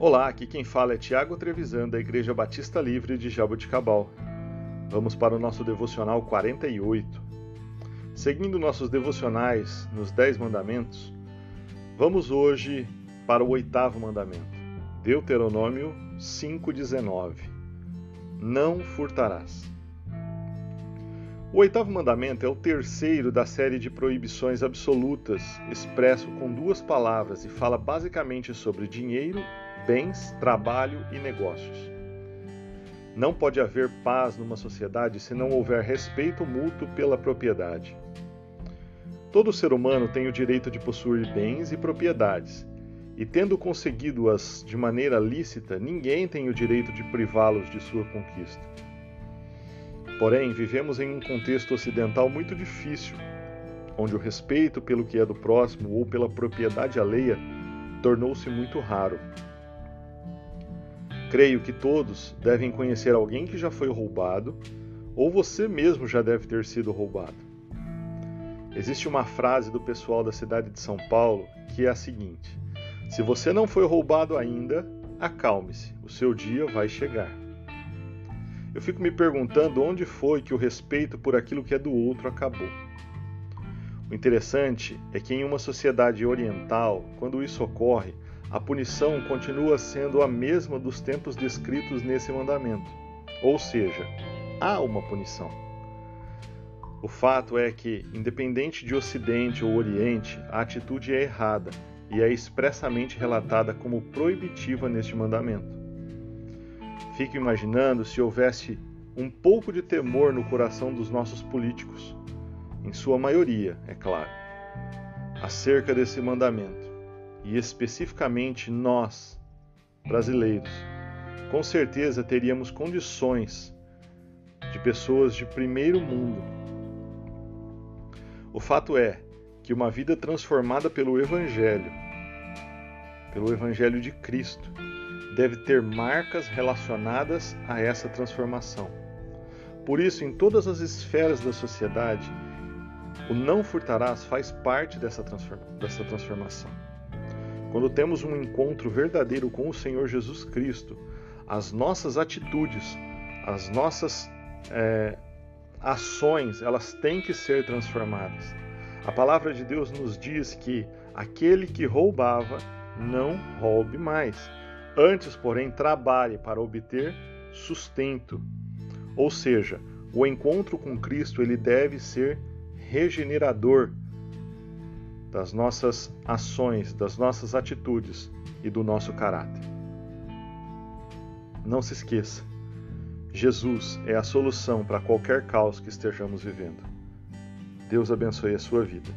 Olá, aqui quem fala é Tiago Trevisan, da Igreja Batista Livre de Jaboticabal. Vamos para o nosso devocional 48. Seguindo nossos devocionais nos Dez Mandamentos, vamos hoje para o oitavo mandamento, Deuteronômio 5,19. Não furtarás. O oitavo mandamento é o terceiro da série de proibições absolutas, expresso com duas palavras e fala basicamente sobre dinheiro bens, trabalho e negócios. Não pode haver paz numa sociedade se não houver respeito mútuo pela propriedade. Todo ser humano tem o direito de possuir bens e propriedades, e tendo conseguido-as de maneira lícita, ninguém tem o direito de privá-los de sua conquista. Porém, vivemos em um contexto ocidental muito difícil, onde o respeito pelo que é do próximo ou pela propriedade alheia tornou-se muito raro. Creio que todos devem conhecer alguém que já foi roubado, ou você mesmo já deve ter sido roubado. Existe uma frase do pessoal da cidade de São Paulo que é a seguinte: Se você não foi roubado ainda, acalme-se, o seu dia vai chegar. Eu fico me perguntando onde foi que o respeito por aquilo que é do outro acabou. O interessante é que em uma sociedade oriental, quando isso ocorre, a punição continua sendo a mesma dos tempos descritos nesse mandamento. Ou seja, há uma punição. O fato é que, independente de Ocidente ou Oriente, a atitude é errada e é expressamente relatada como proibitiva neste mandamento. Fico imaginando se houvesse um pouco de temor no coração dos nossos políticos, em sua maioria, é claro, acerca desse mandamento e especificamente nós, brasileiros, com certeza teríamos condições de pessoas de primeiro mundo. O fato é que uma vida transformada pelo Evangelho, pelo Evangelho de Cristo, deve ter marcas relacionadas a essa transformação. Por isso, em todas as esferas da sociedade, o não furtarás faz parte dessa, transformação. Quando temos um encontro verdadeiro com o Senhor Jesus Cristo, as nossas atitudes, as nossas é, ações, elas têm que ser transformadas. A palavra de Deus nos diz que aquele que roubava não roube mais. Antes, porém, trabalhe para obter sustento. Ou seja, o encontro com Cristo ele deve ser regenerador das nossas ações, das nossas atitudes e do nosso caráter. Não se esqueça, Jesus é a solução para qualquer caos que estejamos vivendo. Deus abençoe a sua vida.